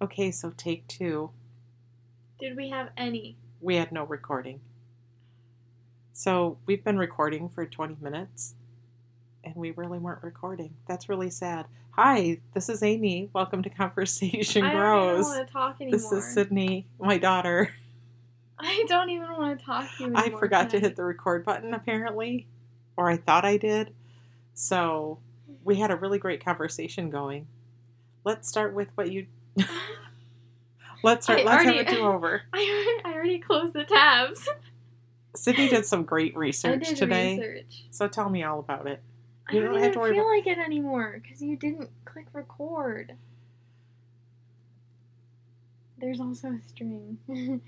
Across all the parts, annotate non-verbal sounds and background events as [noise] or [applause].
Okay, so take two. Did we have any? We had no recording. So we've been recording for 20 minutes and we really weren't recording. That's really sad. Hi, this is Amy. Welcome to Conversation Grows. I don't even want to talk anymore. This is Sydney, my daughter. [laughs] I don't even want to talk to you anymore. I forgot to hit the record button apparently, or I thought I did. So we had a really great conversation going. Let's start with what you. [laughs] let's start. I let's already- have a do over. [laughs] I, I already closed the tabs. Sydney did some great [laughs] research did today, research. so tell me all about it. I don't, don't have to worry feel about- like it anymore because you didn't click record. There's also a string. [laughs]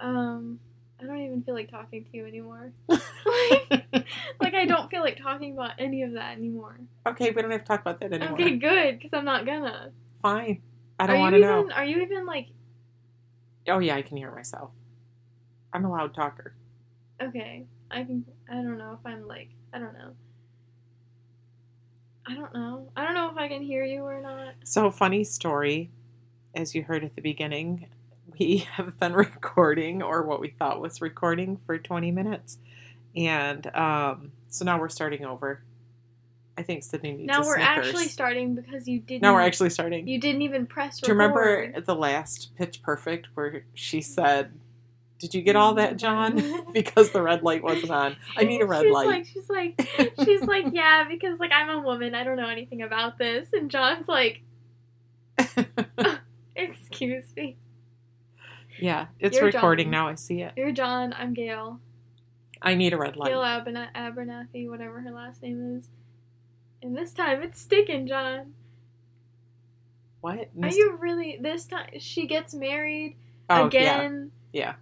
um, I don't even feel like talking to you anymore. like, like I don't feel like talking about any of that anymore. okay, we don't have to talk about that anymore. Okay, good, because I'm not gonna. Fine. I don't you want to even? know. Are you even like? Oh yeah, I can hear myself. I'm a loud talker. Okay, I can. I don't know if I'm like. I don't know. I don't know. I don't know if I can hear you or not. So, funny story, as you heard at the beginning, we [laughs] have been recording, or what we thought was recording, for 20 minutes. And um, so now we're starting over. I think Sydney needs Now a we're Snickers. actually starting because you didn't. now we're actually starting. You didn't even press. Do you remember the last Pitch Perfect where she said, Did you get all that, John? [laughs] [laughs] because the red light wasn't on. I need a red she's light. Like, she's like, she's like, [laughs] yeah, because like I'm a woman, I don't know anything about this, and John's like, excuse me, yeah, it's You're recording John. now. I see it. you're John, I'm Gail, I need a red light. Gail Abernathy, whatever her last name is, and this time it's sticking, John. What? Are you really this time? She gets married oh, again. Yeah. yeah.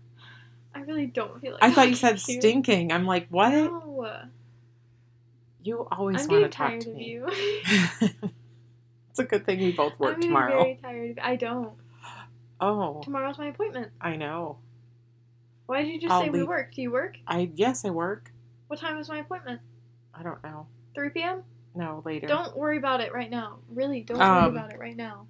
I really don't feel like. I thought you said to stinking. I'm like, what? No, You always I'm want to talk tired to of me. you. [laughs] it's a good thing we both work I'm tomorrow. very tired. I don't. Oh, Tomorrow's my appointment. I know. Why did you just I'll say we work? Do you work? I yes, I work. What time is my appointment? I don't know. 3 p.m. No, later. Don't worry about it right now. Really, don't Um, worry about it right now.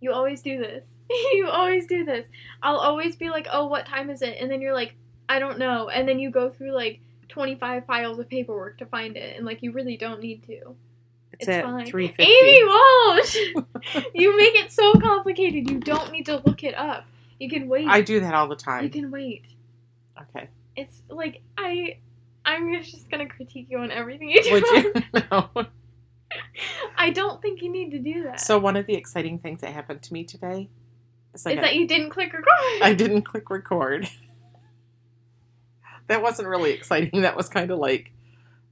You always do this. [laughs] you always do this. I'll always be like, "Oh, what time is it?" And then you're like, "I don't know." And then you go through like 25 files of paperwork to find it, and like you really don't need to. it's, it's at fine. Amy Walsh, [laughs] you make it so complicated. You don't need to look it up. You can wait. I do that all the time. you can wait. Okay. It's like I, I'm just gonna critique you on everything you do. Would you? [laughs] [laughs] no. I don't think you need to do that. So one of the exciting things that happened to me today is like is I, that you didn't click record? I didn't click record. that wasn't really exciting. That was kind of like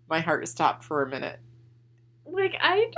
my heart stopped for a minute. like I,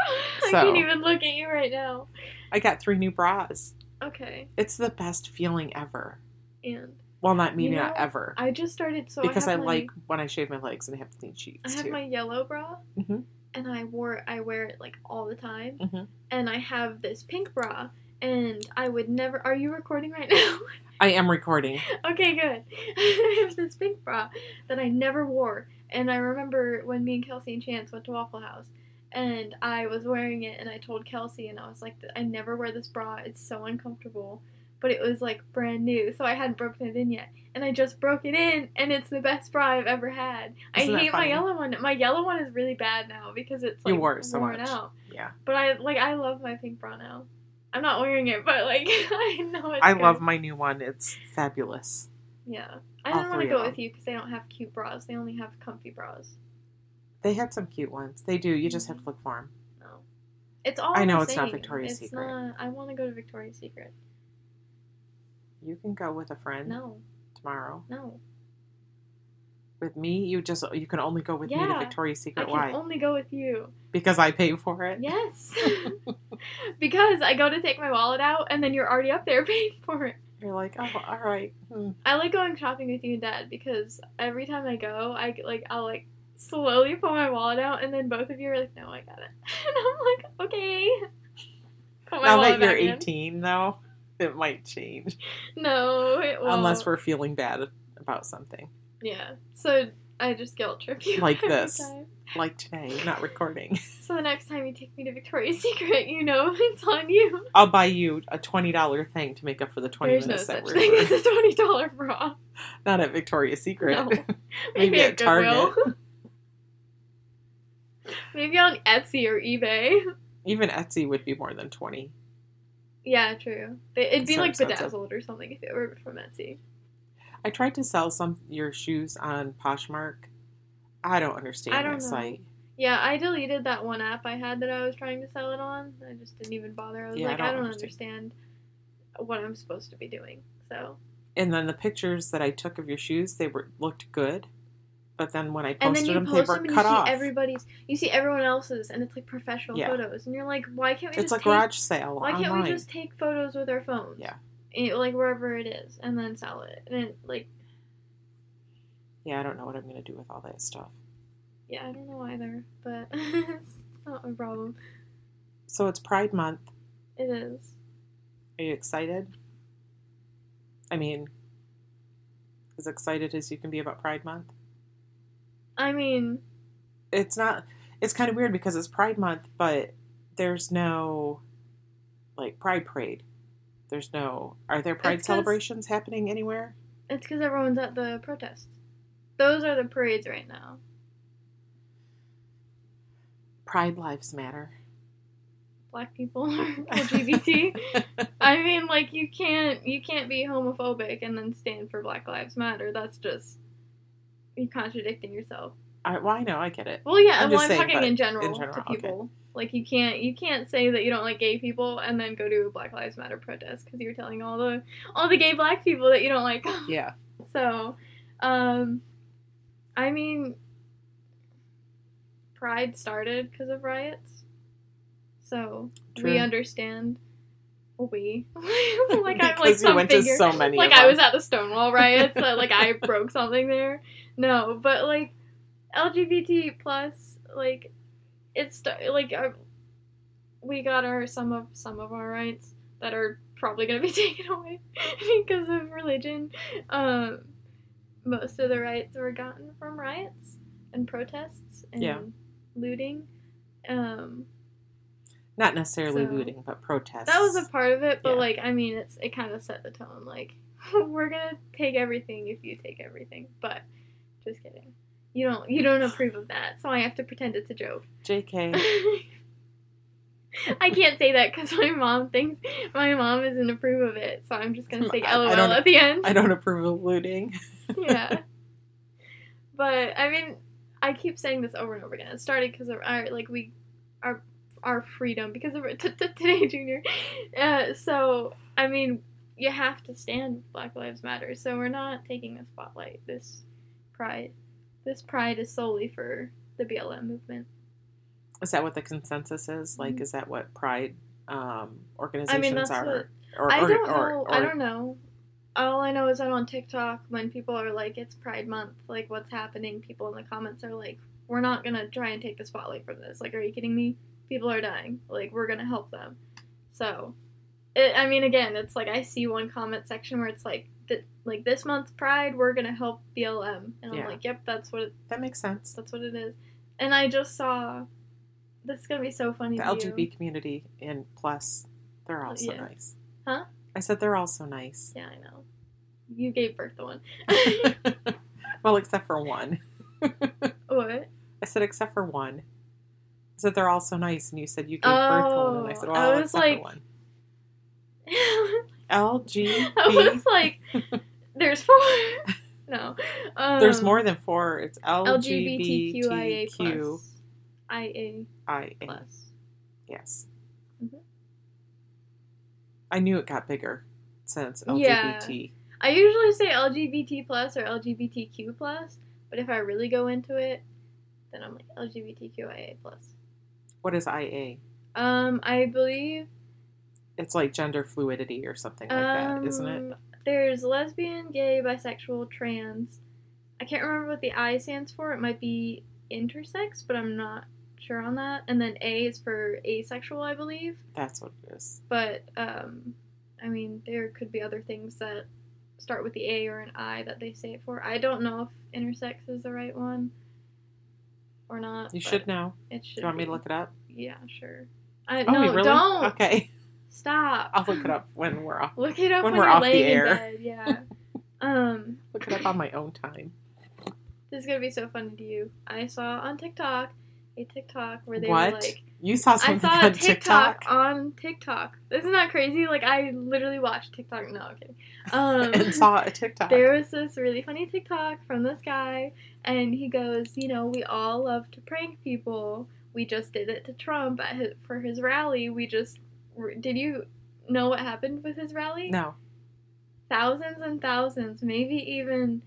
I So- can't even look at you right now. I got three new bras. Okay, It's the best feeling ever. and Well, not maybe You not know, ever. I just started so because I, I, my, like when I shave my legs and I have clean sheets. I have too. my yellow bra, Mhm. and I wore I wear it like all the time, Mhm. and I have this pink bra, and I would never. Are you recording right [laughs] now? I am recording. Okay, good. [laughs] I have this pink bra that I never wore. And I remember when me and Kelsey and Chance went to Waffle House and I was wearing it and I told Kelsey and I was like, I never wear this bra. It's so uncomfortable. But it was like brand new, so I hadn't broken it in yet. And I just broke it in and it's the best bra I've ever had. Isn't I hate my yellow one. My yellow one is really bad now because it's like You wore it so worn much. out. Yeah. But I like I love my pink bra now. I'm not wearing it, but like [laughs] I know it's I good. love my new one. It's fabulous. Yeah. I All didn't want to go with you because they don't have cute bras. They only have comfy bras. They had some cute ones. They do. You just have to mm-hmm. look for them. No. It's all I know it's not. Victoria's It's Secret. not- I want to go to Victoria's Secret. You can go with a friend No, tomorrow. no. With me, you just you can only go with me to Yeah. Victoria's I can Why? only go with you. Because I pay for it. Yes. [laughs] because I go to take my wallet out and then you're already up there [laughs] paying for it. You're like, oh, all right. Hmm. I like going shopping with you and Dad because every time I go, I like I'll like slowly pull my wallet out and then both of you are like, "No, I got it," [laughs] and I'm like, "Okay." Now that you're back in. 18, though, [laughs] it might change No, it won't. unless we're feeling bad about something. Yeah. So I just guilt trip you Like this. time. Like today, not recording. [laughs] So the next time you take me to Victoria's Secret, you know [laughs] it's on you. I'll buy you a twenty dollar thing to make up for the twenty There's no minutes such that thing we're as a twenty dollar bra. not at Victoria's Secret. No. Maybe Maybe at at. Target. Maybe on Etsy or eBay. Even Etsy would be more than twenty. Yeah, true. It'd be So like expensive. bedazzled or something if it were from Etsy. I tried to sell some your shoes on Poshmark. I don't understand I don't that know. site. Yeah, I deleted that one app I had that I was trying to sell it on. I just didn't even bother. I was Yeah, I like, don't I don't understand. understand what I'm supposed to be doing. So And then the pictures that I took of your shoes, they were looked good, but then when I and then posted you them, post they them were and you cut see off. everybody's, you see everyone else's, and it's like professional Yeah. photos, and you're like, why can't we It's just a take, garage sale Why can't online. we just take photos with our phones? Yeah. Eh, like wherever it is, and then sell it. And it, like, Yeah, I don't know what I'm gonna do with all that stuff. yeah, I don't know either, but [laughs] it's not a problem. So it's Pride Month. It is. Are you excited? I mean, as excited as you can be about Pride Month. I mean, It's not. It's kind of weird because it's Pride Month, but there's no like Pride Parade. There's no. Are there Pride celebrations happening anywhere? it's because everyone's at the protests. Those are the parades right now. Pride Lives Matter. Black people [laughs] are LGBT. I mean, like you can't you can't be homophobic and then stand for Black Lives Matter. That's just you contradicting yourself. I, well, I know, I get it. Well, yeah, I'm well, I'm saying, talking in general, in general, to okay. people. Like you can't you can't say that you don't like gay people and then go to a Black Lives Matter protest because you're telling all the all the gay black people that you don't like. [laughs] Yeah. So, um, I mean, Pride started because of riots. So True. we understand. We [laughs] like I'm like you some went figure. to so many. like I was at the Stonewall riots. so, like I broke something there. No, but like LGBT plus, like it's like uh, we got our some of some of our rights that are probably gonna be [laughs] taken away because of religion. Um, most of the rights were gotten from riots and protests and Yeah. looting. Um, not necessarily So- looting, but protests. that was a part of it, but Yeah. like I mean, it's it kind of set the tone. Like [laughs] we're gonna take everything if you take everything, but just kidding. You don't you don't [laughs] approve of that, so I have to pretend it's a joke. Jk. [laughs] I can't say that because my mom thinks my mom doesn't approve of it, so I'm just gonna say I- I LOL don't- at the end. I don't approve of looting. yeah. But I mean, I keep saying this over and over again. It started because of our like we our our freedom because of [laughs] t- t- today, Junior. Uh, so I mean, you have to stand Black Lives Matter. So we're not taking the spotlight. This pride, this pride is solely for the BLM movement. Is that what the consensus is? Like, Mhm. is that what Pride um, I organizations mean, that's are? what or, I don't or- know. or- I don't know. All I know is that on TikTok, when people are like, "It's Pride Month," like, what's happening? People in the comments are like, "We're not gonna try and take the spotlight from this. Like, are you kidding me? People are dying. Like, we're gonna help them." So, it, I mean, again, it's like I see one comment section where it's like, th- like this month's Pride, we're gonna help BLM, and I'm like, "Yep, that's what it, That makes sense. that's what it is." And I just saw. This is gonna be so funny. The to you. Community and plus, they're also Yeah. nice. Huh? I said they're also nice. Yeah, I know. You gave birth to one. [laughs] well, except for one. [laughs] what? I said except for one. I said they're also nice, and you said you gave birth to one, and I said, Oh, well, [laughs] [laughs] I was like- one. LGB. I was [laughs] like, there's four. no. Um, There's more than four. It's LGBTQIA LGBTQIA. plus. IA plus. Yes. Mhm. I knew it got bigger since Yeah. LGBT. I usually say LGBT plus or LGBTQ plus, but if I really go into it, then I'm like LGBTQIA plus. What is IA? Um, I believe It's like gender fluidity or something like that, isn't it? um, There's lesbian, gay, bisexual, trans. I can't remember what the I stands for. It might be intersex, but I'm not sure on that. And then A is for asexual, I believe. That's what it is. But um, I mean, there could be other things that start with the A or an I that they say it for. I don't know if intersex is the right one or not. You should know. It should. Do you want me to look it up? Yeah, sure. I Oh, no, really? don't Okay, stop. I'll look it up when we're off. Look it up when when, we're you're off the laying air. in bed. Yeah. [laughs] um, Look it up on my own time. this is gonna be so funny to you. I saw on TikTok a TikTok where they What? were like, You saw I something saw a on TikTok, TikTok, on TikTok. This isn't that crazy? Like I literally watched TikTok. No, okay. Um, [laughs] and saw a [laughs] TikTok. there was this really funny TikTok from this guy, and he goes, you know, we all love to prank people. We just did it to Trump at his, for his rally. We just did you know what happened with his rally? No, Thousands and thousands, maybe even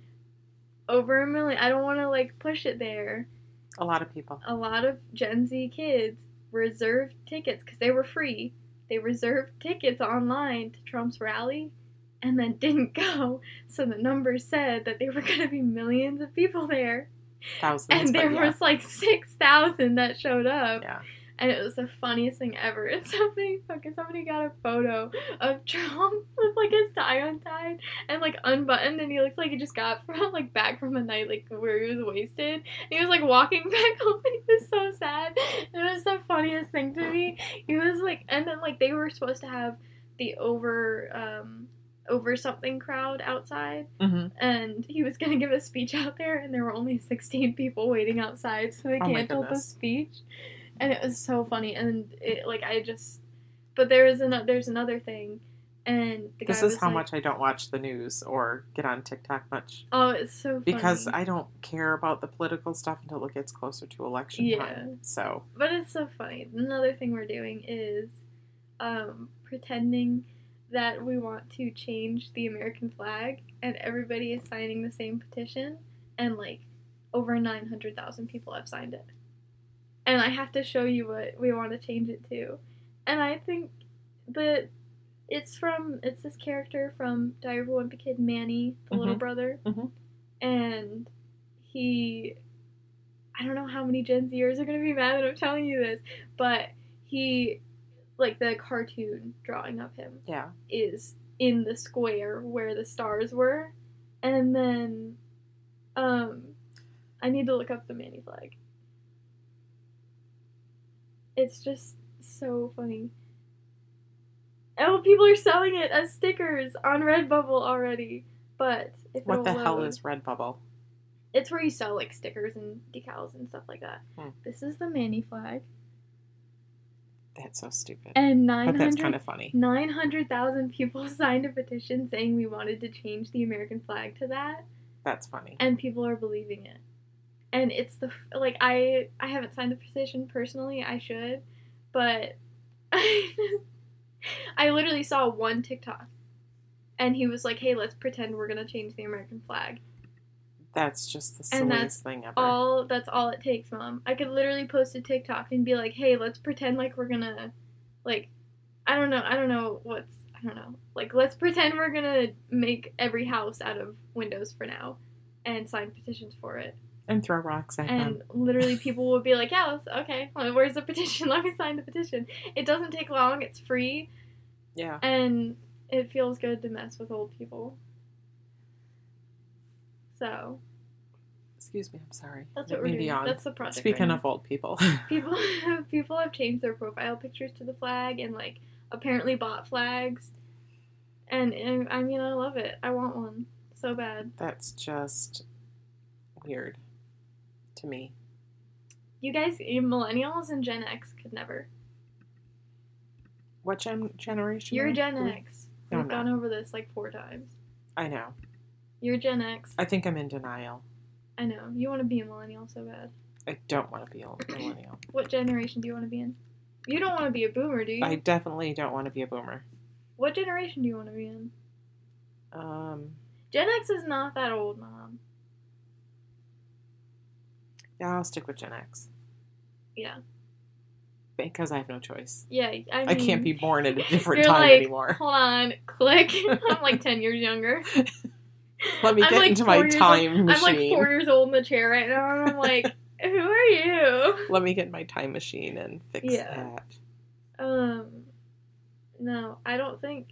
over a million. I don't want to like push it there. A lot of people. a lot of Gen Z kids reserved tickets because they were free. They reserved tickets online to Trump's rally and then [laughs] didn't go. So the numbers said that there were going to be millions of people there. Thousands. And there yeah. was like 6,000 that showed up. Yeah. And it was the funniest thing ever. [laughs] And somebody fucking somebody got a photo of Trump [laughs] with like his tie untied and like unbuttoned, and he looked like he just got [laughs] from like back from a night like where he was wasted. And he was like walking back home, and he was so sad. It was the funniest thing to me. He was like, and then like they were supposed to have the over um over something crowd outside hmm and he was going to give a speech out there and there were only 16 people waiting outside so they Oh canceled the speech and it was so funny and it like i just but there is another there's another thing and the This is how like, much I don't watch the news or get on TikTok much oh it's so funny. because I don't care about the political stuff until it gets closer to election Yeah. time. So but it's so funny another thing we're doing is um pretending that we want to change the american flag and everybody is signing the same petition and like over 900,000 people have signed it and I have to show you what we want to change it to. And I think that it's from it's this character from Diary of a Wimpy Kid, Manny, the little Mhm. brother, Mhm. and he. I don't know how many Gen Zers are gonna be mad that I'm telling you this, but he, like the cartoon drawing of him, yeah, is in the square where the stars were, and then, um, I need to look up the Manny flag. It's just so funny. Oh, people are selling it as stickers on Redbubble already. But if what the it'll hell is Redbubble? It's where you sell like stickers and decals and stuff like that. Hmm. This is the Manny flag, That's so stupid. and But nine that's kind of funny. 900,000 people [laughs] signed a petition saying we wanted to change the American flag to that, That's funny. and people are believing it. And it's the like I I haven't signed the petition personally. I should, but [laughs] I literally saw one TikTok, and he was like, "Hey, let's pretend we're gonna change the American flag." That's just the And silliest that's thing ever. All that's all it takes, mom. I could literally post a TikTok and be like, "Hey, let's pretend like we're gonna, like, I don't know, I don't know what's, I don't know, like, let's pretend we're gonna make every house out of windows for now, and sign petitions for it." And throw rocks at And them. literally, people will be like, "Yeah, okay, where's the petition? [laughs] Let me sign the petition." It doesn't take long. It's free, Yeah. and it feels good to mess with old people. So Excuse me. I'm sorry. that's what we're doing. on. That's the project. right Speaking now. of old people, [laughs] people [laughs] people have changed their profile pictures to the flag and like apparently bought flags and, and i mean i love it i want one so bad that's just weird to me. you guys you millennials and gen x could never What gen- generation? you're are gen we? x No, we've gone over this like four times I know. you're gen x I think I'm in denial. i know you want to be a millennial so bad I don't want to be a [clears throat] millennial. what generation do you want to be in you don't want to be a boomer do you I definitely don't want to be a boomer. what generation do you want to be in Um, gen x is not that old mom yeah, I'll stick with Gen X yeah because I have no choice. yeah i, mean, I can't be born at a [laughs] different time like, anymore. Hold on, click. [laughs] I'm like ten years younger. [laughs] Let me I'm get like into my time old. machine. I'm like four years old in the chair right now, and I'm like, who are you? Let me get my time machine and fix Yeah. that. Um, no, I don't think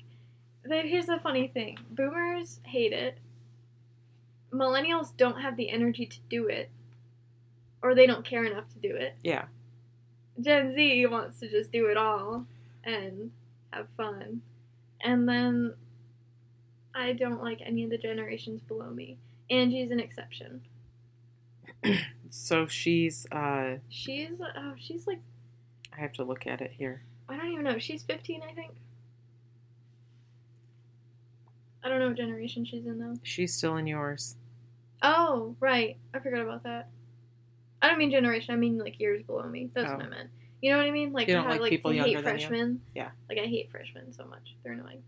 the, here's the funny thing: Boomers hate it. Millennials don't have the energy to do it, or they don't care enough to do it. Yeah. Gen Z wants to just do it all and have fun, and then I don't like any of the generations below me. Angie's an exception. [clears throat] So she's uh She's oh, she's like I have to look at it here. I don't even know. She's 15, I think. I don't know what generation she's in though. She's still in yours. Oh, right. I forgot about that. I don't mean generation. I mean like years below me. That's what Oh. I meant. You know what I mean? Like You don't how like like people younger hate than you? freshmen. Yeah. Like I hate freshmen so much. They're annoying.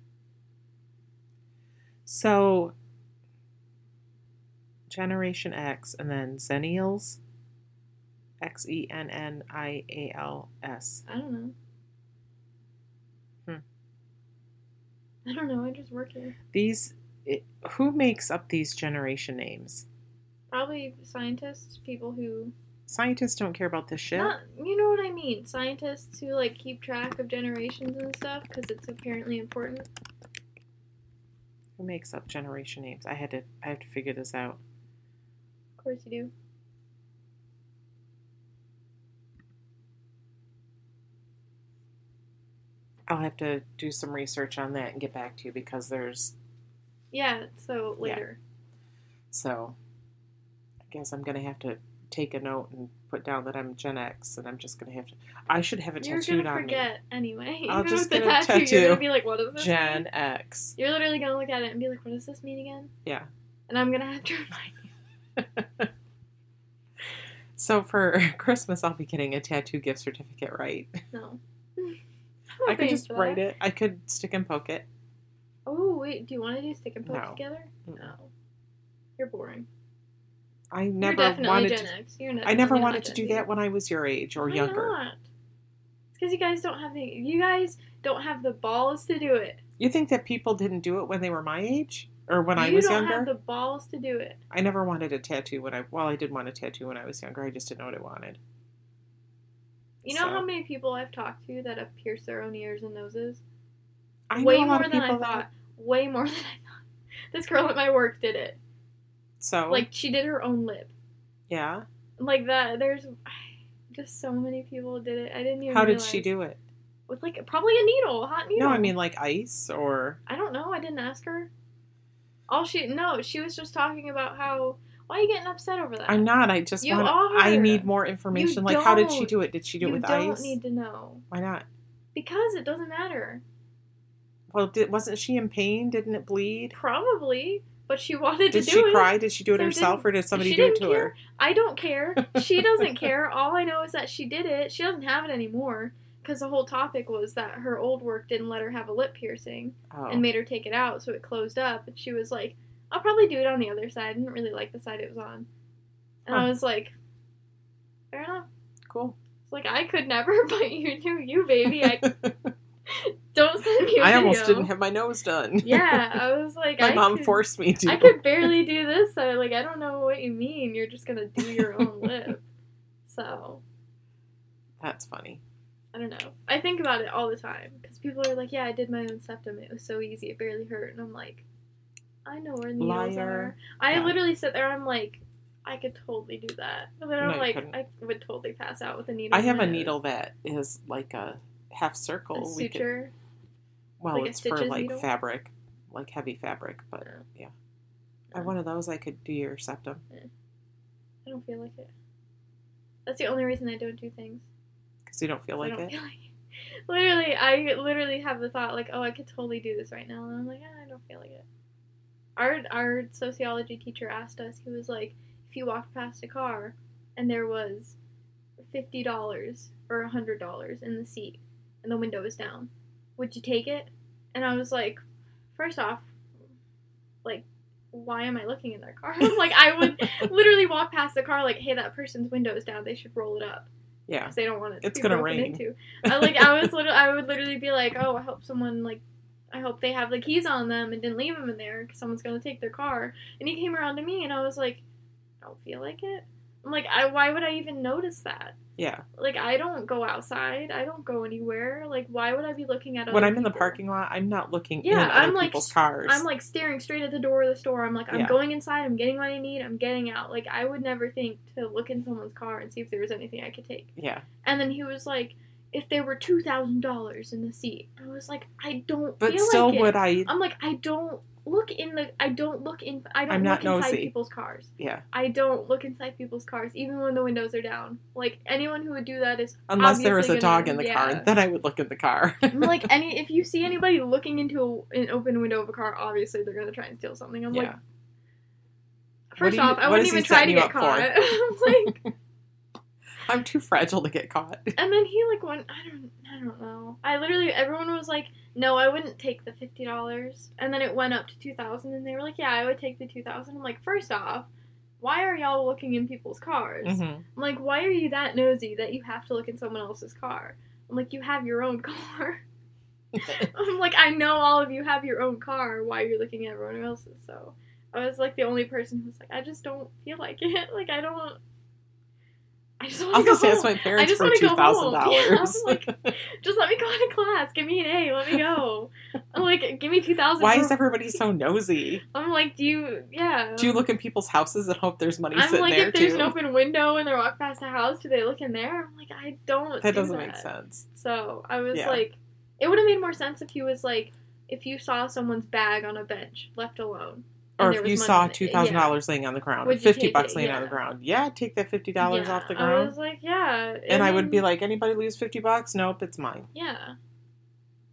So Generation X and then Zennials. X E N N I A L S. I don't know. Hmm. I don't know. I just work here. These it, who makes up these generation names? Probably scientists, people who Scientists don't care about this shit. Not, you know what I mean? Scientists who like keep track of generations and stuff because it's apparently important. Who makes up generation names? I had to I have to figure this out. Of course you do. I'll have to do some research on that and get back to you because there's Yeah. So later. so I guess I'm gonna have to take a note and put down that I'm Gen X and I'm just gonna have to I should have it You're tattooed gonna on forget anyway. I'll Even just with the get a tattoo, tattoo. You're gonna be like, "What does me. this Gen mean?" X. You're literally gonna look at it and be like, "What does this mean again?" Yeah. And I'm gonna have to remind you. [laughs] So for [laughs] Christmas I'll be getting a tattoo gift certificate, right? No. [laughs] I could just write it. I could stick and poke it. Oh wait, do you want to do stick and poke No. together? No. You're boring. I never wanted to I never wanted to do that when I was your age or Why younger. Not? It's because you guys don't have the you guys don't have the balls to do it. You think that people didn't do it when they were my age? Or when I you was don't younger? have the balls to do it. I never wanted a tattoo when I well, I did want a tattoo when I was younger. I just didn't know what I wanted. You know So- how many people I've talked to that have pierced their own ears and noses? I Way know a lot more than I thought. that Way more [laughs] than I thought. This girl at my work did it. So Like she did her own lip. yeah. Like that. There's [sighs] just so many people did it. I didn't even. How did she do it? With like probably a needle, a hot needle. No, I mean like ice or I don't know. I didn't ask her. All she no, she was just talking about how. Why are you getting upset over that? I'm not. I just You want are. I need more information. You like how did she don't. it? Did she do you it with don't ice? need to know Why not? because it doesn't matter. Well, did, wasn't she in pain? Didn't it bleed? Probably, but she wanted Did to do it. Did she cry? Did she do it So herself, or did somebody do it to care. her? I don't care. She [laughs] doesn't care. All I know is that she did it. She doesn't have it anymore because the whole topic was that her old work didn't let her have a lip piercing Oh, and made her take it out, so it closed up. And she was like, "I'll probably do it on the other side." I didn't really like the side it was on, and I was like, "Fair enough." cool. It's like I could never, [laughs] but you do, you baby. I [laughs] don't send me. a I almost didn't have my nose done. Yeah, I [laughs] was like, my I mom could- forced me to. I could barely do this. So like, I don't know what you mean. You're just gonna do your own [laughs] lip. So That's funny. I don't know. I think about it all the time because people are like, "Yeah, I did my own septum. It was so easy. It barely hurt." And I'm like, I know where needles Liar. are. I Yeah. literally sit there. I'm like, I could totally do that. And then No, I'm like, couldn't. I would totally pass out with a needle. I have a needle that is like a half circle. We could, well, like it's for like needle? fabric, like heavy fabric. But Oh. yeah, I have one of those. I could do your septum. I don't feel like it. That's the only reason I don't do things. because you don't feel I like don't it. feel like it. [laughs] Literally, I literally have the thought like, oh, I could totally do this right now, and I'm like, ah, I don't feel like it. Our our sociology teacher asked us. He was like, if you walked past a car and there was fifty dollars or a hundred dollars in the seat and the window was down, would you take it? And I was like, first off, like, why am I looking in their car? [laughs] like, I would [laughs] literally walk past the car like, hey, that person's window is down. They should roll it up Yeah, because they don't want it to It's be gonna rain. into. I like I was literally I would literally be like, oh, I hope someone like. I hope they have the keys on them and didn't leave them in there because someone's gonna take their car. And he came around to me and I was like, I don't feel like it. I'm like, I, why would I even notice that? Yeah. Like I don't go outside. I don't go anywhere. Like why would I be looking at? When I'm in the parking lot, I'm not looking Yeah, I'm, like, people's cars. I'm like staring straight at the door of the store. I'm like, I'm Yeah. going inside. I'm getting what I need. I'm getting out. Like I would never think to look in someone's car and see if there was anything I could take. yeah. And then he was like, if there were two thousand dollars in the seat, I was like, I don't But feel still, like it. would I? I'm like, I don't look in the. I don't look in. I don't I'm look not inside nosy. people's cars. Yeah. I don't look inside people's cars, even when the windows are down. Like anyone who would do that is Unless there was a dog gonna- in the yeah. car, then I would look in the car. I'm [laughs] like any if you see anybody looking into a, an open window of a car, obviously they're gonna try and steal something. I'm like, first you- off, I wouldn't even try to get caught. [laughs] Like, [laughs] I'm too fragile to get caught. [laughs] and then he like went, I don't, I don't know. I literally, everyone was like, no, I wouldn't take the fifty dollars, and then it went up to two thousand, and they were like, yeah, I would take the two thousand. I'm like, first off. Why are y'all looking in people's cars? hmm I'm like, why are you that nosy that you have to look in someone else's car? I'm like, you have your own [laughs] car. [laughs] I'm like, I know all of you have your own car. Why you're looking at everyone else's? So I was like the only person who was like, I just don't feel like it. Like I don't. I just want to go say home. my parents I just for want to go home. [laughs] Yeah, I'm like, [laughs] Just let me go into class. Give me an A. Let me go. I'm like, give me two thousand. Why is everybody so nosy? I'm like, do you? Yeah. Do you look in people's houses and hope there's money I'm sitting like, there if there's too? an open window and they walk past a house, do they look in there? I'm like, I don't. that do doesn't make sense. So I was Yeah. like, it would have made more sense if he was like, if you saw someone's bag on a bench left alone, Or if you saw two thousand dollars laying on the ground, Would fifty bucks it? laying on the ground, yeah, take that fifty Yeah. dollars off the ground. I was like, yeah, and I would be like, anybody lose fifty bucks? Nope, it's mine. yeah.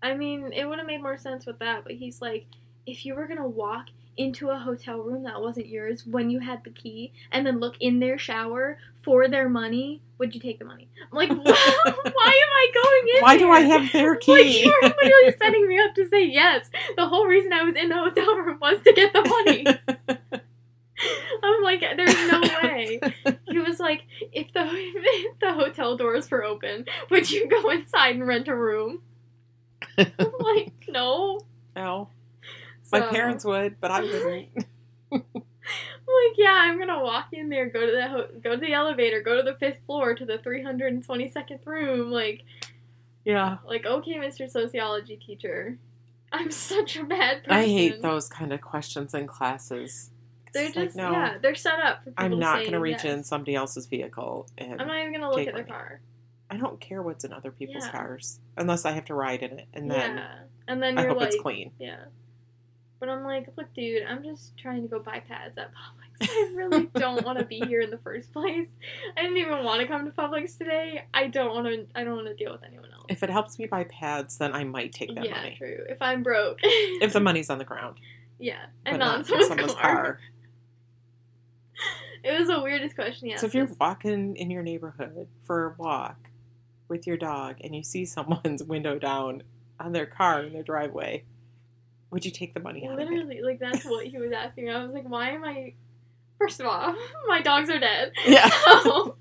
I mean, it would have made more sense with that, but he's like, if you were gonna walk into a hotel room that wasn't yours when you had the key, and then look in their shower for their money, would you take the money? I'm like, [laughs] why [laughs] am I going in? Why do I have their [laughs] Like key? you're literally setting me up to say yes. The whole reason I was in the hotel room was to get the money. I'm like, there's no way. He was like, if the if the hotel doors were open, would you go inside and rent a room? I'm like, no. no, my So, parents would, but I wouldn't. I'm [laughs] [laughs] like, yeah, I'm gonna walk in there, go to the ho- go to the elevator, go to the fifth floor to the 322nd room. Like, yeah, like okay, Mr. Sociology teacher, I'm [laughs] such a bad person. I hate those kind of questions in classes. They're It's like, just no, yeah, they're set up for people I'm not to reach yes. in somebody else's vehicle, and I'm not even gonna look at their money. car. I don't care what's in other people's Yeah. cars unless I have to ride in it, and then yeah, and then I you're hope like, it's clean. yeah. But I'm like, look, dude, I'm just trying to go buy pads at Publix. [laughs] I really don't want to be here in the first place. I didn't even want to come to Publix today. I don't want to. I don't want to deal with anyone else. If it helps me buy pads, then I might take that yeah, money. true. If I'm broke. [laughs] If the [laughs] money's on the ground, yeah, and not not someone's, someone's car. car. It was the weirdest question. Yeah. So if you're walking in your neighborhood for a walk with your dog and you see someone's window down on their car in their driveway, would you take the money out of it? literally like that's what he was asking. I was like, why am I? First of all, [laughs] my dogs are dead. [laughs] Yeah. [laughs] So,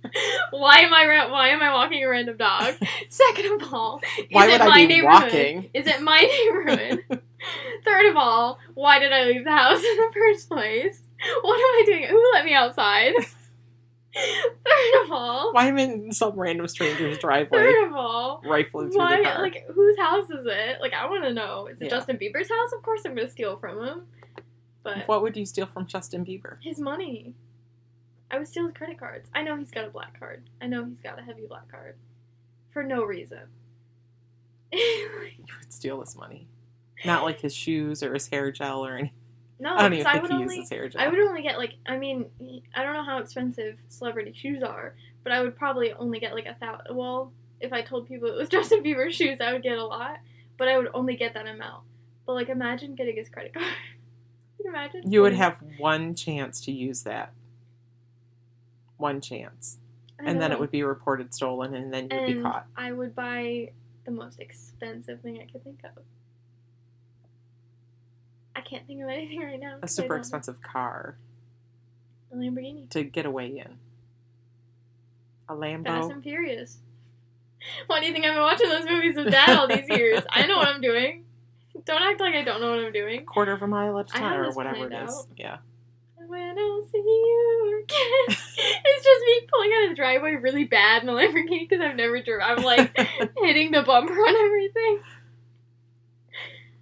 why am I ra- why am I walking a random dog? Second of all, is Why it would I my be neighborhood? walking? Is it my neighborhood? Third of all, why did I leave the house in the first place? What am I doing? Who let me outside? Third of all, Why am I in some random stranger's driveway third of all, rifling through why the car? like whose house is it? Like I want to know. Is it Yeah. Justin Bieber's house? Of course I'm gonna steal from him. But what would you steal from Justin Bieber? his money. I would steal his credit cards. I know he's got a black card. I know he's got a heavy black card. For no reason. [laughs] You would steal his money. Not like his shoes or his hair gel or anything. No, I don't even I think he only uses hair gel. I would only get like I mean I don't know how expensive celebrity shoes are, but I would probably only get like a thousand. Well, if I told people it was [laughs] Justin Bieber's shoes, I would get a lot, but I would only get that amount. But like, imagine getting his credit card. [laughs] You imagine? You would have one chance to use that. One chance. And then it would be reported stolen and then you'd be caught. I would buy the most expensive thing I could think of. I can't think of anything right now. A super expensive car A Lamborghini. to get away in. A Lambo. Fast and Furious. Why do you think I've been watching those movies with Dad all these years? I know what I'm doing. Don't act like I don't know what I'm doing. quarter of a mile at a time or whatever it is. out. Yeah. When I'll see you again. [laughs] it's just me pulling out of the driveway really bad in a Lamborghini because I've never driven. I'm like [laughs] hitting the bumper on everything.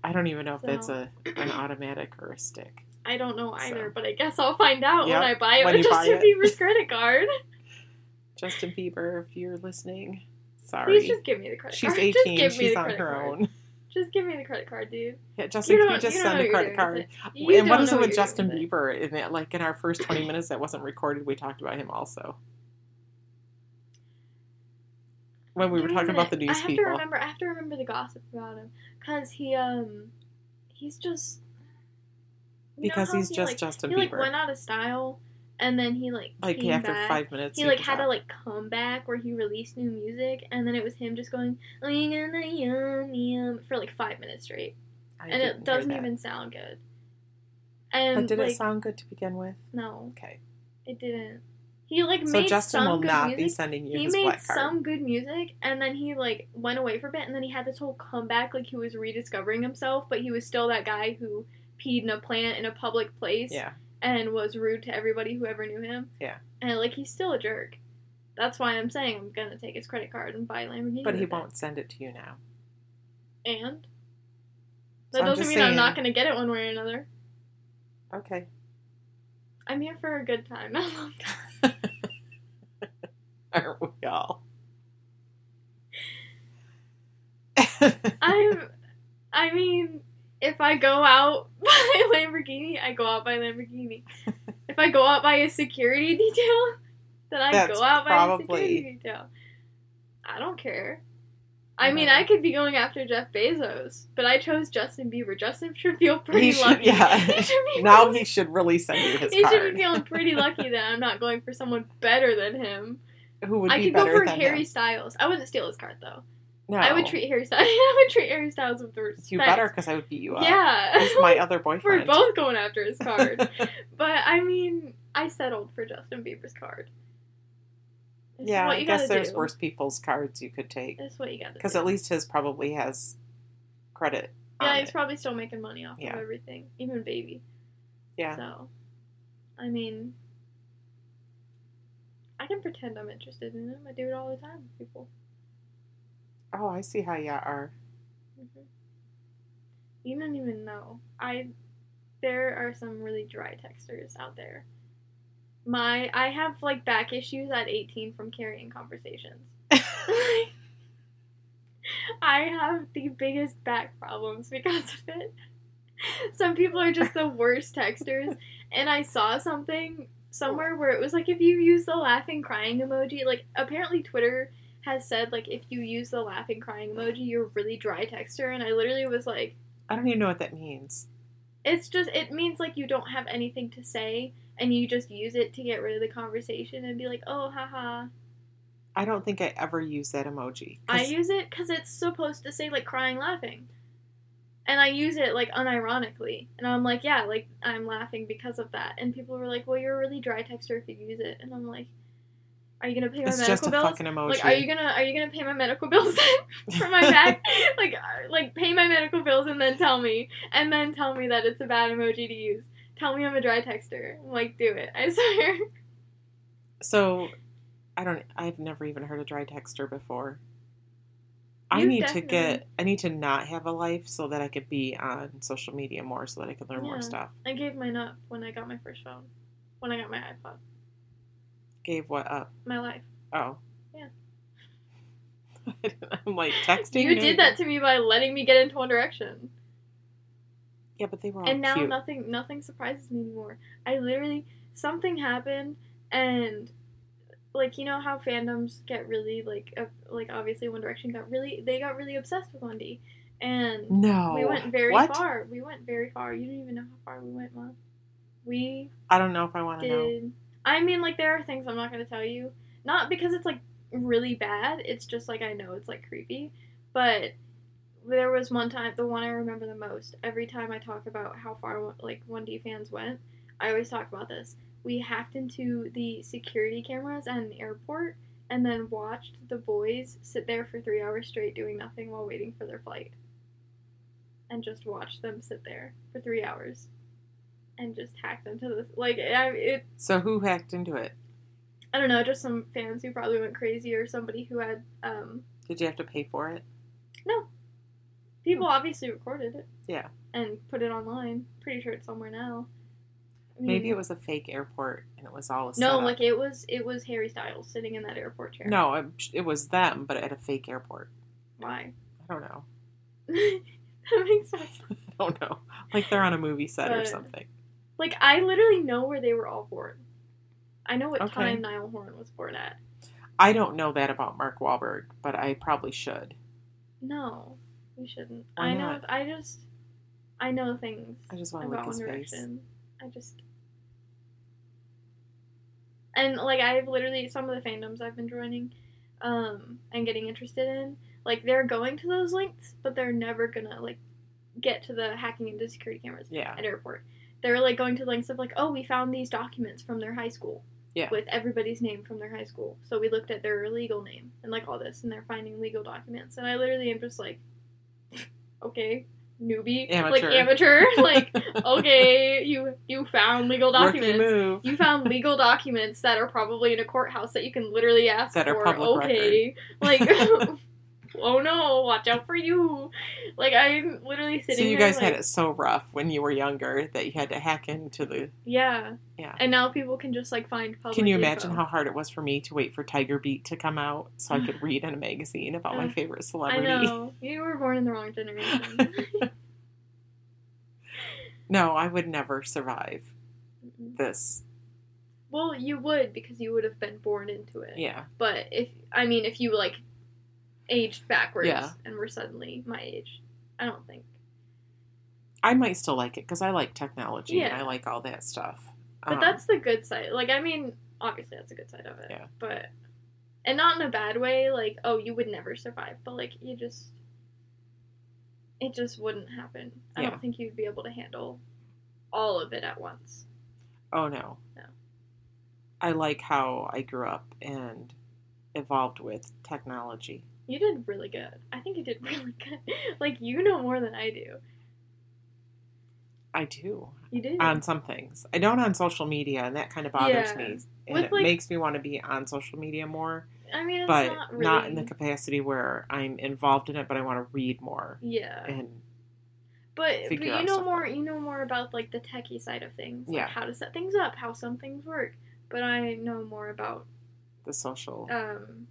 I don't even know if that's a an automatic or a stick. I don't know either, So. but I guess I'll find out Yep, when I buy it when with Justin it. Bieber's credit card. [laughs] [laughs] Justin Bieber, if you're listening, sorry. Please just give me the credit She's card. 18. Just give me She's the on credit her card. own. Just give me the credit card, dude. Yeah, Justin, You can you just you send a credit card? it. And what is it with Justin with it. Bieber? In that, like in our first 20 minutes that wasn't recorded, we talked about him also. When we were Give me a talking about the news I have people. to remember. I have to remember the gossip about him because he um he's just because he's he, just like, Justin he Bieber. like went out of style and then he like like came after back. five minutes, he like had to like come back where he released new music and then it was him just going yum yum for like five minutes straight I and it doesn't even sound good. And But did like it sound good to begin with? no, Okay. it didn't. He like So made Justin some will good not music. be sending you he his made some good music and then he like went away for a bit and then he had this whole comeback like he was rediscovering himself but he was still that guy who peed in a plant in a public place Yeah. and was rude to everybody who ever knew him. Yeah. and like he's still a jerk. That's why i'm saying i'm gonna take his credit card and buy lamborghini But he won't send it to you now. and? So that I'm doesn't mean i'm not gonna get it one way or another. Okay. i'm here for a good time. Not a long time [laughs] Aren't we all? [laughs] I'm. I mean, if I go out [laughs] by Lamborghini, I go out by Lamborghini. if I go out by a security detail, then I That's go out by a security detail. I don't care. I mean. I could be going after Jeff Bezos, but I chose Justin Bieber. Justin should feel pretty should- lucky. yeah. [laughs] He should now really- he should really send you his he should card. be feeling pretty [laughs] lucky that I'm not going for someone better than him. Who would I could go for Harry him? Styles. I wouldn't steal his card though. No. I would treat Harry Styles. [laughs] I would treat Harry Styles with respect. you better because I would beat you up. Yeah. He's my other boyfriend. We're both going after his card. but I mean, I settled for Justin Bieber's card. Yeah, I guess there's do. worse people's cards you could take That's what you gotta because at least his probably has credit. yeah, he's it. probably still making money off Yeah. of everything, even baby. yeah. So, I mean, I can pretend I'm interested in him. I do it all the time with people. Oh, I see how you are. hmm You don't even know. I there are some really dry texters out there. My I have like back issues at 18 from carrying conversations. [laughs] [laughs] I have the biggest back problems because of it. Some people are just the worst texters, and I saw something somewhere where it was like if you use the laughing crying emoji, like apparently Twitter has said like if you use the laughing crying emoji, you're a really dry texter, and I literally was like, I don't even know what that means. it's just it means like you don't have anything to say, and you just use it to get rid of the conversation and be like, oh haha. I don't think I ever use that emoji. I use it because it's supposed to say like crying, laughing, and I use it like unironically, and I'm like, yeah, like I'm laughing because of that, and people were like, well, you're a really dry texter if you use it, and I'm like, are you gonna pay my it's medical just a bills? fucking emoji. Like, are you gonna are you gonna pay my medical bills [laughs] for my back? [laughs] [laughs] like, uh, like pay my medical bills and then tell me, and then tell me that it's a bad emoji to use. Tell me I'm a dry texter. I'm like, do it. I [laughs] swear. So, I don't. I've never even heard a dry texter before. I You need to get. I need to not have a life so that I could be on social media more, so that I could learn more stuff. I gave mine up when I got my first phone. When I got my iPod. Gave what up? My life. Oh. Yeah. [laughs] I'm like [laughs] texting. You did that to me by letting me get into One Direction. Yeah, but they were all and now cute. nothing nothing surprises me anymore. I literally something happened and like you know how fandoms get really like uh, like obviously One Direction got really they got really obsessed with Wendy and no. we went very what? far. We went very far. You don't even know how far we went, Mom. We I don't know if I want to know. I mean, like there are things I'm not gonna tell you. Not because it's like really bad. It's just like I know it's like creepy. But there was one time, the one I remember the most. Every time I talk about how far like 1D fans went, I always talk about this. We hacked into the security cameras at an airport and then watched the boys sit there for three hours straight doing nothing while waiting for their flight. And just watched them sit there for three hours. and just hacked into this. Like, I, it, So who hacked into it? I don't know, just some fans who probably went crazy or somebody who had, um, Did you have to pay for it? People obviously recorded it. Yeah. And put it online. Pretty sure it's somewhere now. I mean, Maybe it was a fake airport and it was all a No, setup. like it was. It was Harry Styles sitting in that airport chair. No, it, it was them, but at a fake airport. Why? I don't know. [laughs] that makes sense. [laughs] I don't know. Like they're on a movie set or something. Like I literally know where they were all born. I know what Okay. time Niall Horan was born at. I don't know that about Mark Wahlberg, but I probably should. No, you shouldn't. Why I know. not? I just. I know things I just want to One his face. I just. And like I've literally some of the fandoms I've been joining, um, and getting interested in, like they're going to those links, but they're never gonna like get to the hacking into security cameras Yeah. at airport. They're like going to links of like, oh, we found these documents from their high school. Yeah. With everybody's name from their high school. So we looked at their legal name and like all this and they're finding legal documents. And I literally am just like okay, newbie. Like Amateur. amateur. [laughs] like, okay, you you found legal documents. You found legal documents that are probably in a courthouse that you can literally ask That are for. okay. Like [laughs] oh no, watch out for you. Like I'm literally sitting So you there, guys had it so rough when you were younger that you had to hack into the. Yeah. Yeah. And now people can just like find public Can you imagine info. how hard it was for me to wait for Tiger Beat to come out so I could [sighs] read in a magazine about my favorite I celebrity? know. [laughs] You were born in the wrong generation. no, I would never survive this. well, you would because you would have been born into it. Yeah. But if I mean if you like aged backwards Yeah. and were suddenly my age, I don't think. I might still like it because I like technology and I like all that stuff. But Um, that's the good side. Like I mean, obviously that's a good side of it. Yeah. But and not in a bad way, like, oh, you would never survive, but like you just it just wouldn't happen. I Yeah. don't think you'd be able to handle all of it at once. Oh no. No. I like how I grew up and evolved with technology. You did really good. I think you did [laughs] really good. like you know more than I do. I do You did. on some things. I don't on social media, and that kind of bothers Yeah. me. And With, it like- makes me want to be on social media more, I mean, it's but not really. not in the capacity where I'm involved in it. But I want to read more yeah. and But but you know more you know more about like the techie side of things, like Yeah. how to set things up, how some things work. But I know more about the social. um,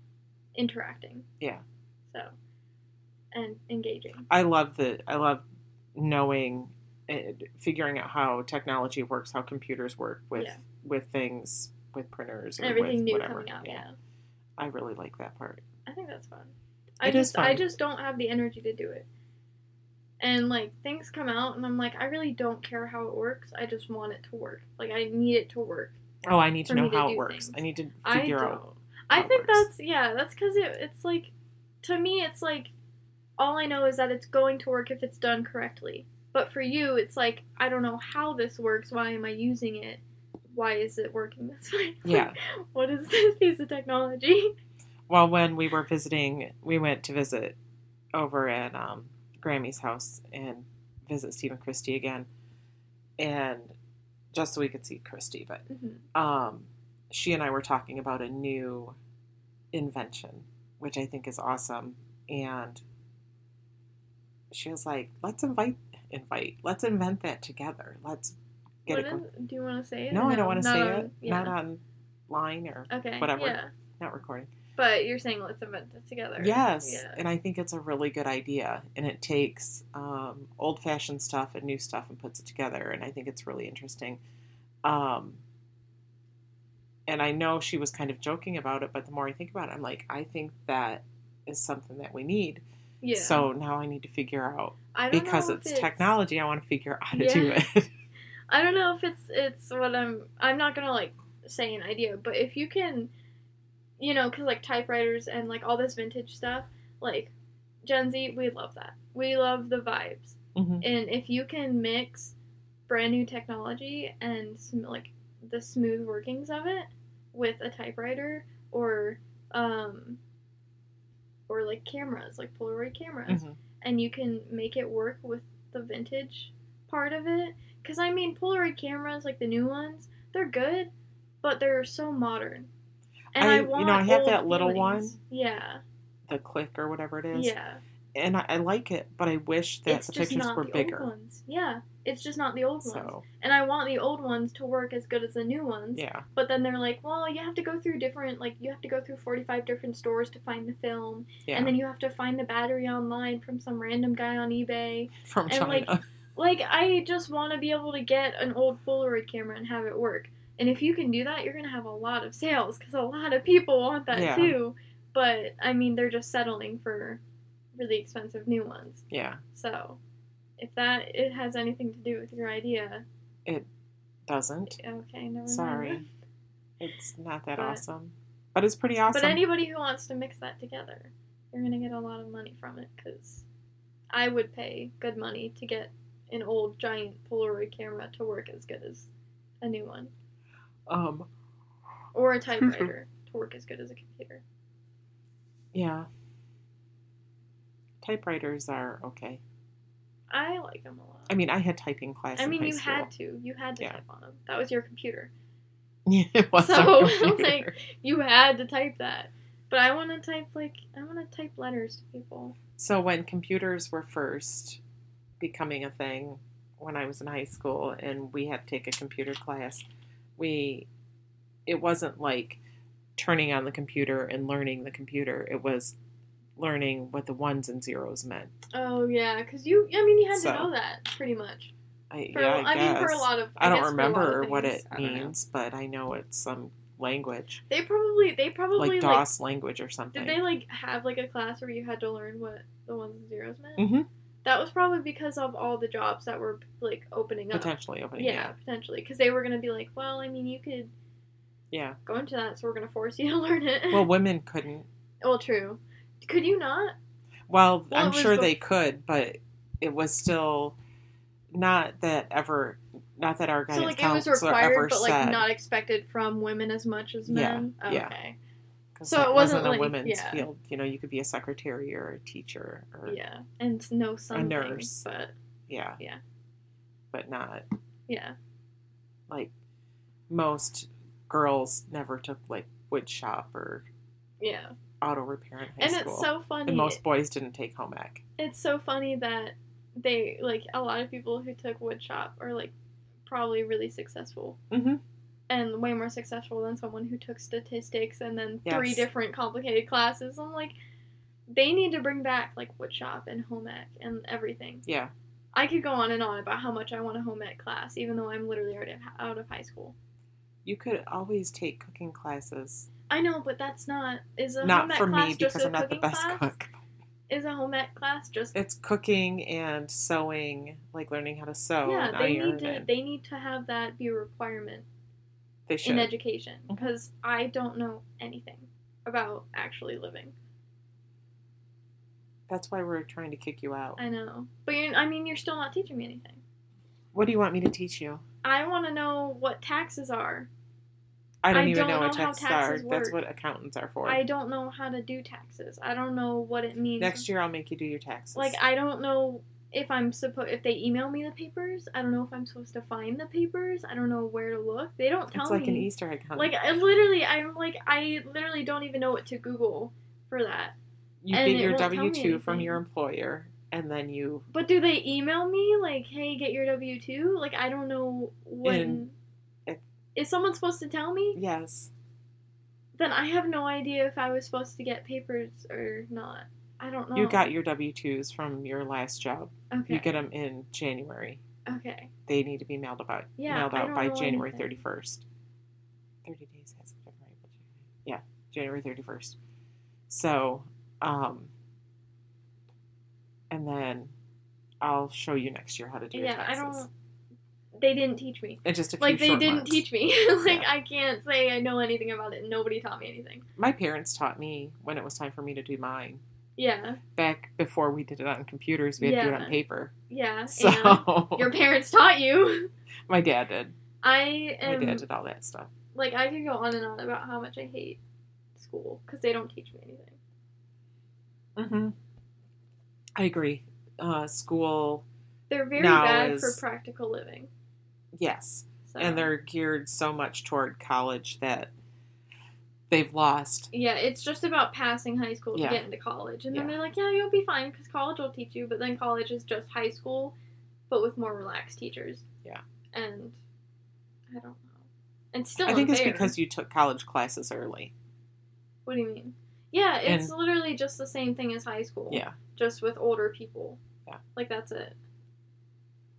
interacting. Yeah. So and engaging. I love the. I love knowing, and figuring out how technology works, how computers work with Yeah. with things, with printers, or Everything with new whatever. coming out. Yeah. I really like that part. I think that's fun. I It just I fun. just don't have the energy to do it. And like things come out and I'm like I really don't care how it works. I just want it to work. Like I need it to work. Oh, I need to know me to how it works. things. I need to figure out. I think works. that's yeah, that's cuz it it's like to me it's like all I know is that it's going to work if it's done correctly. But for you it's like I don't know how this works. Why am I using it? Why is it working this [laughs] way? Like, Yeah. what is this [laughs] piece of technology? Well, when we were visiting, we went to visit over at um, Grammy's house and visit Stephen Christie again, and just so we could see Christie. But Mhm. um, she and I were talking about a new invention, which I think is awesome, and she was like, "Let's invite, invite, let's invent that together. Let's get What it." is- do you want to say it? No, or I don't want to say Not it. on- yeah. Not online or Okay. whatever. Yeah. not recording. But you're saying let's invent it together. Yes, Yeah. and I think it's a really good idea, and it takes um, old-fashioned stuff and new stuff and puts it together, and I think it's really interesting. Um, and I know she was kind of joking about it, but the more I think about it, I'm like, I think that is something that we need. Yeah. So now I need to figure out because if it's, technology. I want to figure out how to do it. [laughs] I don't know if it's it's what I'm. I'm not gonna like say an idea, but if you can, you know, because like typewriters and like all this vintage stuff, like Gen Z, we love that. We love the vibes, Mhm. and if you can mix brand new technology and sm- like the smooth workings of it with a typewriter or um or like cameras, like Polaroid cameras, Mhm. and you can make it work with the vintage part of it. Because I mean, Polaroid cameras, like the new ones, they're good, but they're so modern. And I- I, you know, I have that little feelings. one. Yeah, The click or whatever it is. yeah. And I, I like it, but I wish that it's the pictures not were the bigger. Yeah, it's just not the old ones. So And I want the old ones to work as good as the new ones. yeah. But then they're like, well, you have to go through different, like, you have to go through 45 different stores to find the film. Yeah. And then you have to find the battery online from some random guy on eBay. From and, like, [laughs] Like, I just want to be able to get an old Polaroid camera and have it work. And if you can do that, you're going to have a lot of sales because a lot of people want that Yeah. too. But, I mean, they're just settling for really expensive new ones. yeah. So, if that it has anything to do with your idea, It Doesn't. okay, never mind. Sorry. It's not that But- awesome. But it's pretty awesome. But anybody who wants to mix that together, you're gonna get a lot of money from it because I would pay good money to get an old giant Polaroid camera to work as good as a new one, um or a [laughs] typewriter to work as good as a computer. yeah. Typewriters are okay. I like them a lot. I mean, I had typing class I mean, you school. had to. You had to Yeah. type on them. That was your computer. [laughs] Yeah, it was So, [laughs] computer. like- You had to type that. But I want to type like I want to type letters to people. So when computers were first becoming a thing, when I was in high school and we had to take a computer class, we it wasn't like turning on the computer and learning the computer. It was learning what the ones and zeros meant. Oh yeah, because you. I mean, you had So- to know that pretty much. I, For, yeah, I, I, mean, for a lot of. I, I don't guess for a lot of remember what it know. means, but I know it's some language, They probably. They probably like like. DOS language or something. Did they like have like a class where you had to learn what the ones and zeros meant? Mhm. That was probably because of all the jobs that were like opening up. Potentially opening. Yeah, Yeah. potentially, because they were gonna be like, well, I mean, you could Yeah. go into that, so we're gonna force you to [laughs] learn it. Well, women couldn't. well, true. Could you not? Well, Well, I'm sure they could, but it was still not that ever, not that our So guidance like it was counselor ever required, but like said. not expected from women as much as Yeah, men. yeah. Okay. 'cause so it wasn't a like- women's yeah. field. You know, you could be a secretary or a teacher or yeah, Yeah, and no something, a nurse. but yeah, Yeah. but not yeah, like most girls never took like wood shop or yeah. Auto repair in high And school. it's so funny. and most boys didn't take home ec. it's so funny that they like a lot of people who took wood shop are like probably really successful Mm-hmm. and way more successful than someone who took statistics and then three different complicated classes. I'm like, they need to bring back like wood shop and home ec and everything. Yeah, I could go on and on about how much I want a home ec class, even though I'm literally already out of high school. you could always take cooking classes. I know, but that's not is a home Not ec for class me just because a I'm not the cooking best class? cook. Is a home ec class just It's cooking and sewing, like learning how to sew yeah? and They iron. need to and they need to have that be a requirement they should. in education mm-hmm. because I don't know anything about actually living. That's why we're trying to kick you out. I know, but you're, I mean, you're still not teaching me anything. What do you want me to teach you? I want to know what taxes are. I don't I even don't know what know how taxes, taxes are. That's what accountants are for. I don't know how to do taxes. I don't know what it means. Next year, I'll make you do your taxes. Like I don't know if I'm supposed if they email me the papers. I don't know if I'm supposed to find the papers. I don't know where to look. They don't tell me. it's like an Easter egg hunt. Like I literally, I'm like I literally don't even know what to Google for that. you and get your won't tell me W two from your employer, and then you But do they email me like, "Hey, get your W two? Like I don't know when. It- Is someone supposed to tell me? yes, Then I have no idea if I was supposed to get papers or not. I don't know. you got your W twos from your last job. okay. You get them in January. okay. They need to be mailed about Yeah, mailed out by January thirty first. Thirty days has but January- yeah, January thirty first. So, um, and then I'll show you next year how to do your Yeah, I don't. They didn't teach me. In just a Like they didn't months. teach me. [laughs] like Yeah. I can't say I know anything about it. Nobody taught me anything. My parents taught me when it was time for me to do mine. Yeah, Back before we did it on computers, we had to do it on paper. yeah. So And your parents taught you. [laughs] my dad did. I am, My dad did all that stuff. like I could go on and on about how much I hate school because they don't teach me anything. Mm-hmm. I agree. Uh, school They're very bad is- for practical living. Yes, So. and they're geared so much toward college that they've lost. Yeah, it's just about passing high school to Yeah. get into college. And then Yeah. they're like, yeah, you'll be fine because college will teach you. But then college is just high school, but with more relaxed teachers. Yeah. And I don't know. And still, I think it's because you took college classes early. What do you mean? Yeah, it's And- literally just the same thing as high school. Yeah. Just with older people. Yeah. Like that's it.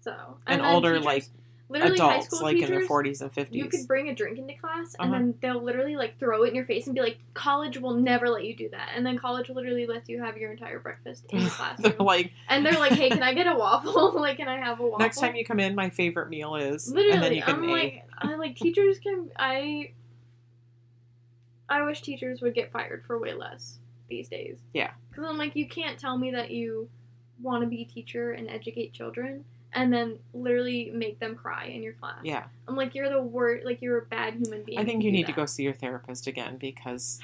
So And, then older, teachers- like literally high adults, school like in their forties and 50s. You could bring a drink into class, and Uh-huh. then they'll literally like throw it in your face and be like, "College will never let you do that." And then college literally lets you have your entire breakfast in the [laughs] classroom. like, and they're like, "Hey, can I get a [laughs] waffle? [laughs] like, can I have a waffle?" next time you come in, my favorite meal is, literally, and then you get I'm like, I like teachers can. I I wish teachers would get fired for way less these days. Yeah. because I'm like, you can't tell me that you want to be a teacher and educate children. And then literally make them cry in your class. Yeah, I'm like, you're the worst. Like, you're a bad human being. I think you need to go see your therapist again because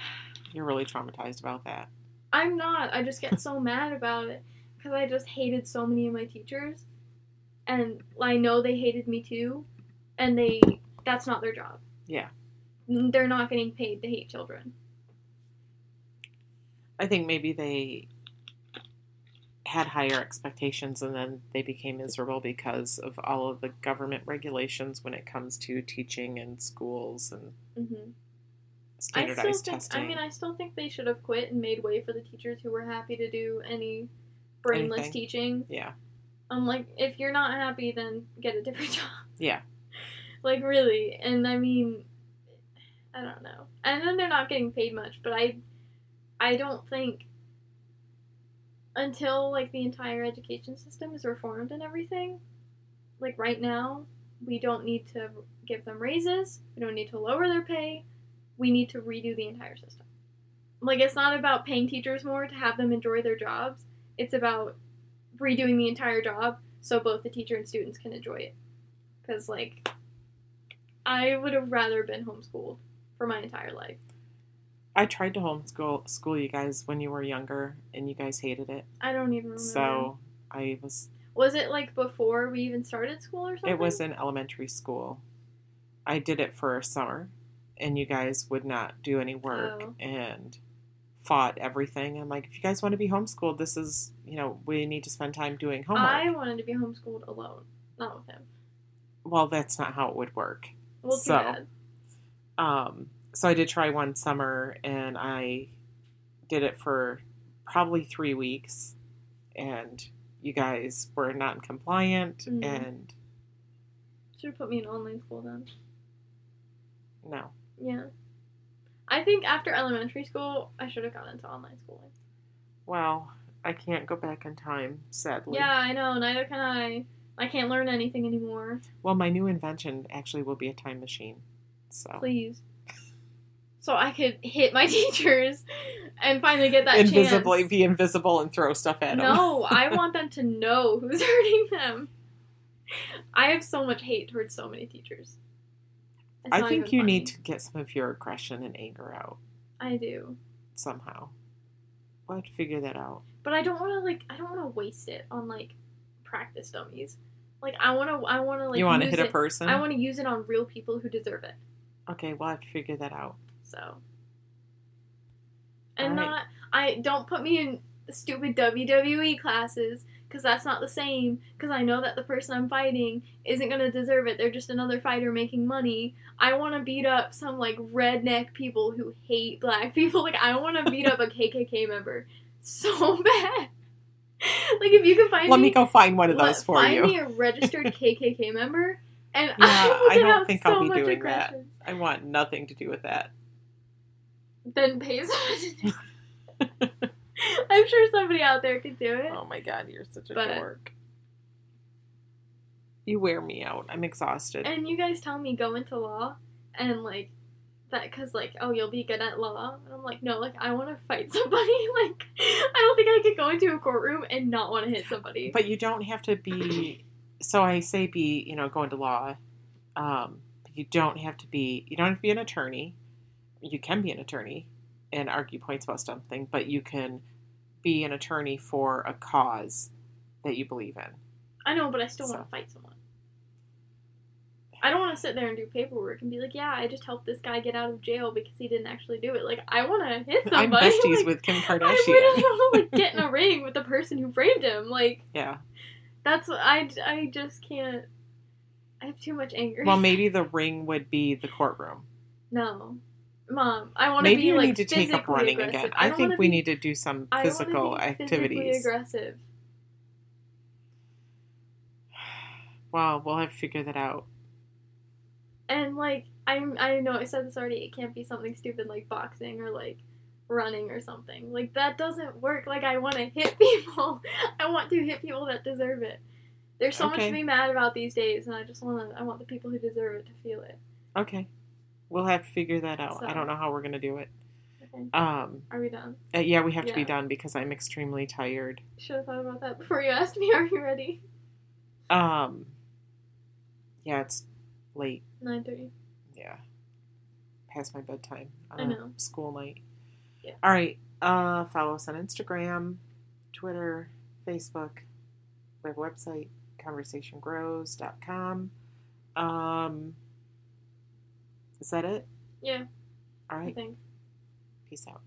you're really traumatized about that. I'm not. I just get so [laughs] mad about it because I just hated so many of my teachers, and I know they hated me too, and they that's not their job. Yeah. They're not getting paid to hate children. I think maybe they had higher expectations and then they became miserable because of all of the government regulations when it comes to teaching in schools and hmm I still standardized think. testing. I mean, I still think they should have quit and made way for the teachers who were happy to do any brainless Anything. teaching. yeah, I'm like, if you're not happy, then get a different [laughs] job. yeah. like really and i mean i don't know and then they're not getting paid much but i i don't think until like the entire education system is reformed and everything like right now we don't need to give them raises we don't need to lower their pay we need to redo the entire system. Like it's not about paying teachers more to have them enjoy their jobs it's about redoing the entire job so both the teacher and students can enjoy it. Because like i would have rather been homeschooled for my entire life I tried to homeschool school you guys when you were younger and you guys hated it. i don't even remember So I was was it like before we even started school or something it was in elementary school. I did it for a summer and you guys would not do any work Oh. and fought everything. I'm like, if you guys want to be homeschooled, this is you know, we need to spend time doing homework. i wanted to be homeschooled alone not with him Well, that's not how it would work. well So- bad Um, so I did try one summer and I did it for probably three weeks and you guys were not compliant Mhm. and should have put me in online school then no. yeah i think after elementary school i should have gone into online schooling Well, I can't go back in time, sadly. yeah i know neither can i i can't learn anything anymore Well, my new invention actually will be a time machine. So please so i could hit my [laughs] teachers and finally get that invisibly chance. be invisible and throw stuff at them. No, [laughs] I want them to know who's [laughs] hurting them. I have so much hate towards so many teachers. It's I think you funny. need to get some of your aggression and anger out I do, somehow. We'll have to figure that out. but I don't want to like. I don't want to waste it on like practice dummies. Like I want to. I want to like. you want to hit a person? I want to use it on real people who deserve it. okay, we'll have to figure that out. So. And Alright. not. I don't put me in stupid WWE classes because that's not the same. Because I know that the person I'm fighting isn't gonna deserve it. They're just another fighter making money. I want to beat up some like redneck people who hate black [laughs] people. Like I want to beat up a [laughs] KKK member so [laughs] bad. like if you can find Let me, me go find one of let- those for find you. Find me a registered KKK member. And Yeah, I, I don't think so I'll be doing that. I want nothing to do with that. Then pay someone to do it. I'm sure somebody out there could do it. Oh my god, you're such a But- dork. You wear me out. I'm exhausted. And you guys tell me go into law and like that because like oh you'll be good at law and I'm like no like I want to fight [laughs] somebody like I don't think I could go into a courtroom and not want to hit somebody. But you don't have to be. So I say be, you know, go into law. Um, you don't have to be. You don't have to be an attorney. You can be an attorney and argue points about something, but you can be an attorney for a cause that you believe in. I know, but I still So. want to fight someone. I don't want to sit there and do paperwork and be like, yeah, I just helped this guy get out of jail because he didn't actually do it. Like, I want to hit [laughs] somebody. I'm besties like, with Kim [laughs] I Kardashian. literally want to like [laughs] get in a ring with the person who framed him. Like, yeah. that's what I, I just can't. I have too much anger. Well, maybe the ring would be the courtroom. no, mom, I want to Maybe be you like need to take up running aggressive. again. I I think we be- need to do some physical I be activities. aggressive. [sighs] Well, we'll have to figure that out. And like I'm I know I said this already, it can't be something stupid like boxing or like running or something. Like that doesn't work. Like I want to hit [laughs] people. I want to hit people that deserve it. There's so much to be mad about these days and I just want to I want the people who deserve it to feel it. Okay. We'll have to figure that out. I don't know how we're going to do it. Okay. Um, Are we done? uh, yeah, we have to be done because I'm extremely tired. Should have thought about that before you asked me, are you ready? Um, yeah, it's late. 9:30. Yeah. Past my bedtime. I know. School night. Yeah. All right. Uh, follow us on Instagram, Twitter, Facebook. We have a website, conversationgrows.com. Um, is that it? Yeah, All right. I think. Peace out.